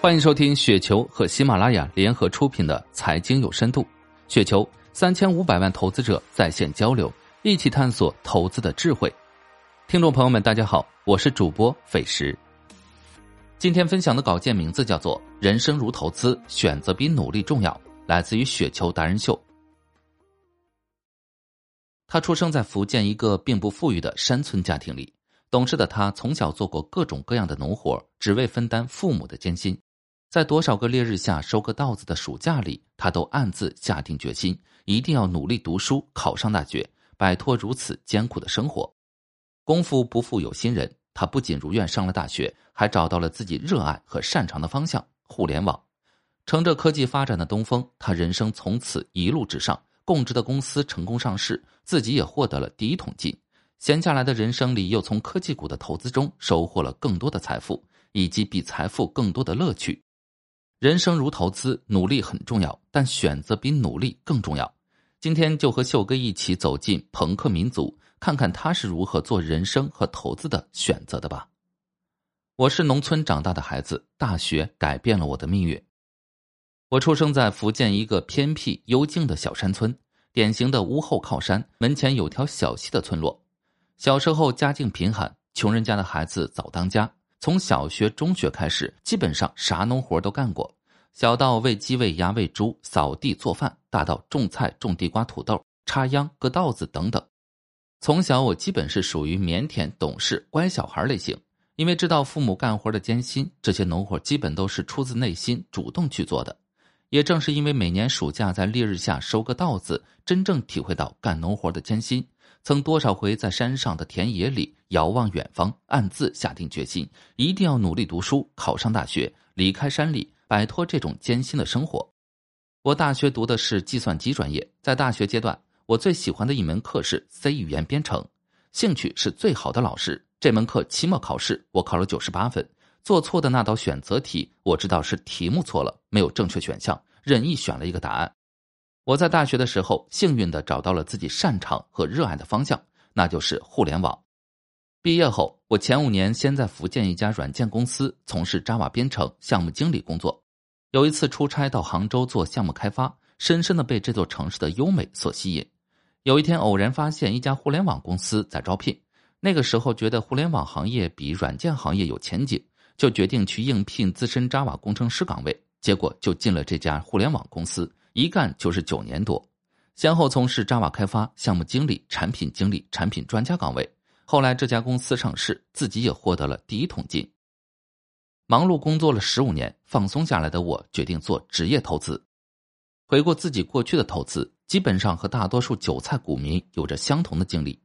欢迎收听雪球和喜马拉雅联合出品的《财经有深度》，雪球三千五百万投资者在线交流，一起探索投资的智慧。听众朋友们，大家好，我是主播费时。今天分享的稿件名字叫做《人生如投资，选择比努力重要》，来自于雪球达人秀。他出生在福建一个并不富裕的山村家庭里，懂事的他从小做过各种各样的农活，只为分担父母的艰辛。在多少个烈日下收割稻子的暑假里，他都暗自下定决心，一定要努力读书，考上大学，摆脱如此艰苦的生活。功夫不负有心人，他不仅如愿上了大学，还找到了自己热爱和擅长的方向——互联网。乘着科技发展的东风，他人生从此一路直上。供职的公司成功上市，自己也获得了第一桶金。闲下来的人生里，又从科技股的投资中收获了更多的财富，以及比财富更多的乐趣。人生如投资，努力很重要，但选择比努力更重要。今天就和秀哥一起走进朋克民族，看看他是如何做人生和投资的选择的吧。我是农村长大的孩子，大学改变了我的命运。我出生在福建一个偏僻幽静的小山村，典型的屋后靠山、门前有条小溪的村落。小时候家境贫寒，穷人家的孩子早当家，从小学、中学开始，基本上啥农活都干过。小到喂鸡、喂鸭、喂猪、扫地做饭，大到种菜、种地瓜、土豆、插秧、割稻子等等。从小我基本是属于腼腆、懂事、乖小孩类型，因为知道父母干活的艰辛，这些农活基本都是出自内心主动去做的。也正是因为每年暑假在烈日下收割稻子，真正体会到干农活的艰辛，曾多少回在山上的田野里遥望远方，暗自下定决心，一定要努力读书，考上大学，离开山里，摆脱这种艰辛的生活。我大学读的是计算机专业，在大学阶段，我最喜欢的一门课是 C 语言编程，兴趣是最好的老师。这门课期末考试我考了九十八分。做错的那道选择题，我知道是题目错了，没有正确选项，任意选了一个答案。我在大学的时候，幸运的找到了自己擅长和热爱的方向，那就是互联网。毕业后，我前五年先在福建一家软件公司从事 Java 编程项目经理工作。有一次出差到杭州做项目开发，深深的被这座城市的优美所吸引。有一天偶然发现一家互联网公司在招聘，那个时候觉得互联网行业比软件行业有前景。就决定去应聘资深 Java 工程师岗位，结果就进了这家互联网公司，一干就是九年多，先后从事 Java 开发、项目经理、产品经理、产品专家岗位。后来这家公司上市，自己也获得了第一桶金。忙碌工作了十五年，放松下来的我决定做职业投资。回顾自己过去的投资，基本上和大多数韭菜股民有着相同的经历。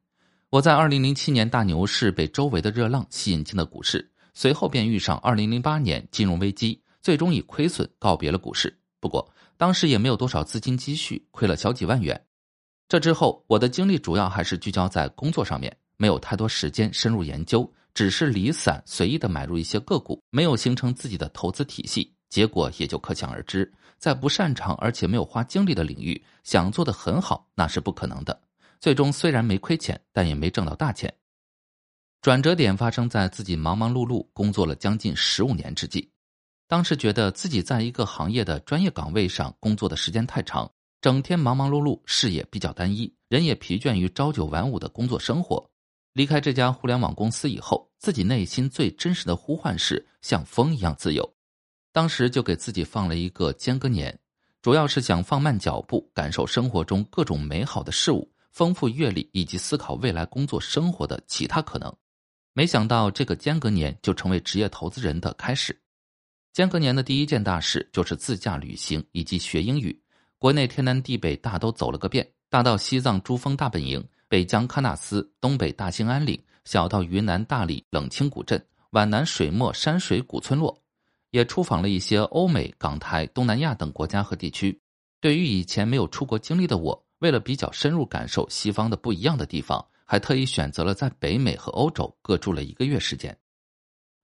我在二零零七年大牛市被周围的热浪吸引进了股市。随后便遇上二零零八年金融危机，最终以亏损告别了股市。不过当时也没有多少资金积蓄，亏了小几万元。这之后，我的精力主要还是聚焦在工作上面，没有太多时间深入研究，只是离散随意的买入一些个股，没有形成自己的投资体系。结果也就可想而知，在不擅长而且没有花精力的领域，想做的很好那是不可能的。最终虽然没亏钱，但也没挣到大钱。转折点发生在自己忙忙碌碌工作了将近十五年之际，当时觉得自己在一个行业的专业岗位上工作的时间太长，整天忙忙碌碌，事业比较单一，人也疲倦于朝九晚五的工作生活。离开这家互联网公司以后，自己内心最真实的呼唤是像风一样自由。当时就给自己放了一个间隔年，主要是想放慢脚步，感受生活中各种美好的事物，丰富阅历，以及思考未来工作生活的其他可能。没想到这个间隔年就成为职业投资人的开始。间隔年的第一件大事就是自驾旅行以及学英语。国内天南地北大都走了个遍，大到西藏珠峰大本营、北疆喀纳斯、东北大兴安岭，小到云南大理冷清古镇、皖南水墨山水古村落，也出访了一些欧美、港台、东南亚等国家和地区。对于以前没有出国经历的我，为了比较深入感受西方的不一样的地方。还特意选择了在北美和欧洲各住了一个月时间，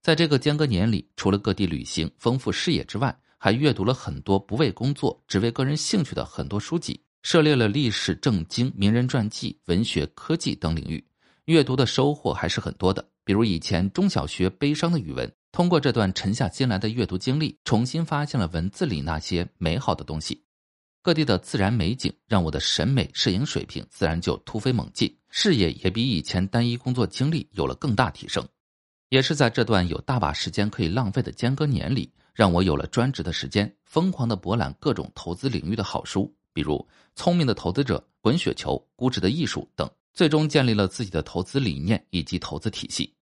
在这个间隔年里，除了各地旅行、丰富视野之外，还阅读了很多不为工作、只为个人兴趣的很多书籍，涉猎了历史、政经、名人传记、文学、科技等领域，阅读的收获还是很多的。比如以前中小学悲伤的语文，通过这段沉下心来的阅读经历，重新发现了文字里那些美好的东西。各地的自然美景让我的审美摄影水平自然就突飞猛进，视野也比以前单一工作经历有了更大提升。也是在这段有大把时间可以浪费的间隔年里，让我有了专职的时间，疯狂的博览各种投资领域的好书，比如《聪明的投资者》《滚雪球》《估值的艺术》等，最终建立了自己的投资理念以及投资体系。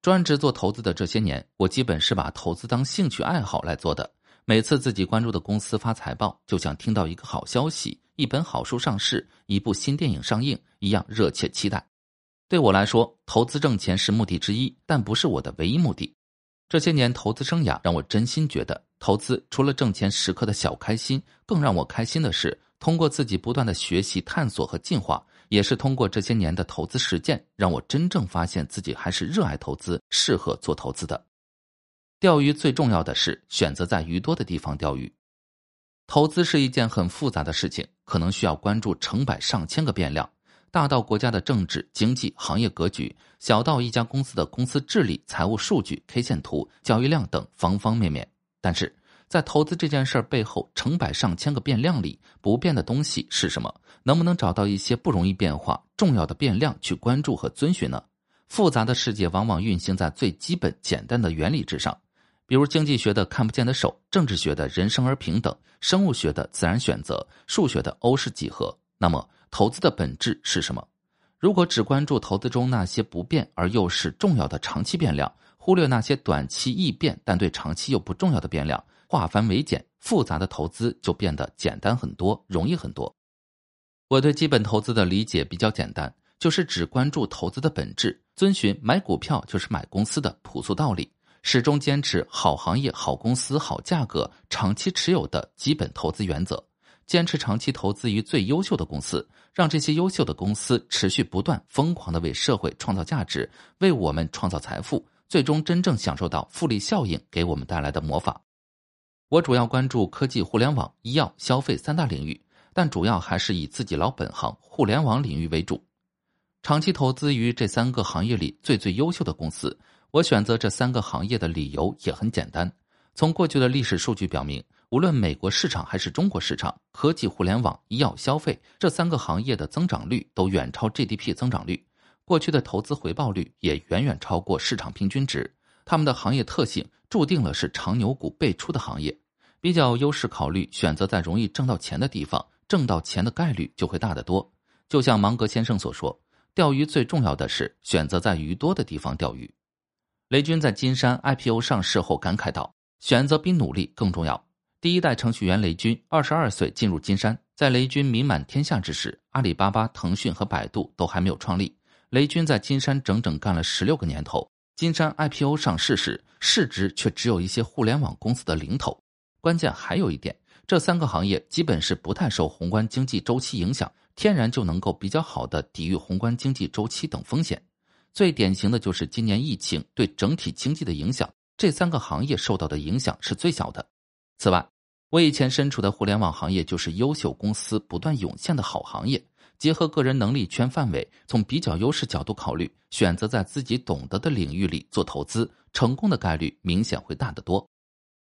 专职做投资的这些年，我基本是把投资当兴趣爱好来做的。每次自己关注的公司发财报，就像听到一个好消息、一本好书上市、一部新电影上映一样热切期待。对我来说，投资挣钱是目的之一，但不是我的唯一目的。这些年投资生涯让我真心觉得，投资除了挣钱时刻的小开心，更让我开心的是，通过自己不断的学习、探索和进化，也是通过这些年的投资实践，让我真正发现自己还是热爱投资、适合做投资的。钓鱼最重要的是选择在鱼多的地方钓鱼。投资是一件很复杂的事情，可能需要关注成百上千个变量。大到国家的政治、经济、行业格局，小到一家公司的公司治理、财务数据、K 线图、交易量等方方面面。但是在投资这件事背后，成百上千个变量里，不变的东西是什么？能不能找到一些不容易变化、重要的变量去关注和遵循呢？复杂的世界往往运行在最基本、简单的原理之上，比如经济学的看不见的手，政治学的人生而平等，生物学的自然选择，数学的欧式几何。那么。投资的本质是什么？如果只关注投资中那些不变而又是重要的长期变量，忽略那些短期易变但对长期又不重要的变量，化繁为简，复杂的投资就变得简单很多，容易很多。我对基本投资的理解比较简单，就是只关注投资的本质，遵循买股票就是买公司的朴素道理，始终坚持好行业、好公司、好价格、长期持有的基本投资原则。坚持长期投资于最优秀的公司，让这些优秀的公司持续不断、疯狂的为社会创造价值，为我们创造财富，最终真正享受到复利效应给我们带来的魔法。我主要关注科技、互联网、医药、消费三大领域，但主要还是以自己老本行互联网领域为主。长期投资于这三个行业里最最优秀的公司，我选择这三个行业的理由也很简单。从过去的历史数据表明。无论美国市场还是中国市场，科技、互联网、医药、消费这三个行业的增长率都远超 GDP 增长率，过去的投资回报率也远远超过市场平均值。他们的行业特性注定了是长牛股辈出的行业，比较优势考虑选择在容易挣到钱的地方，挣到钱的概率就会大得多。就像芒格先生所说：“钓鱼最重要的是选择在鱼多的地方钓鱼。”雷军在金山 IPO 上市后感慨道：“选择比努力更重要。”第一代程序员雷军二十二岁进入金山，在雷军名满天下之时，阿里巴巴、腾讯和百度都还没有创立。雷军在金山整整干了十六个年头。金山 IPO 上市时，市值却只有一些互联网公司的零头。关键还有一点，这三个行业基本是不太受宏观经济周期影响，天然就能够比较好的抵御宏观经济周期等风险。最典型的就是今年疫情对整体经济的影响，这三个行业受到的影响是最小的。此外，我以前身处的互联网行业就是优秀公司不断涌现的好行业。结合个人能力圈范围，从比较优势角度考虑，选择在自己懂得的领域里做投资，成功的概率明显会大得多。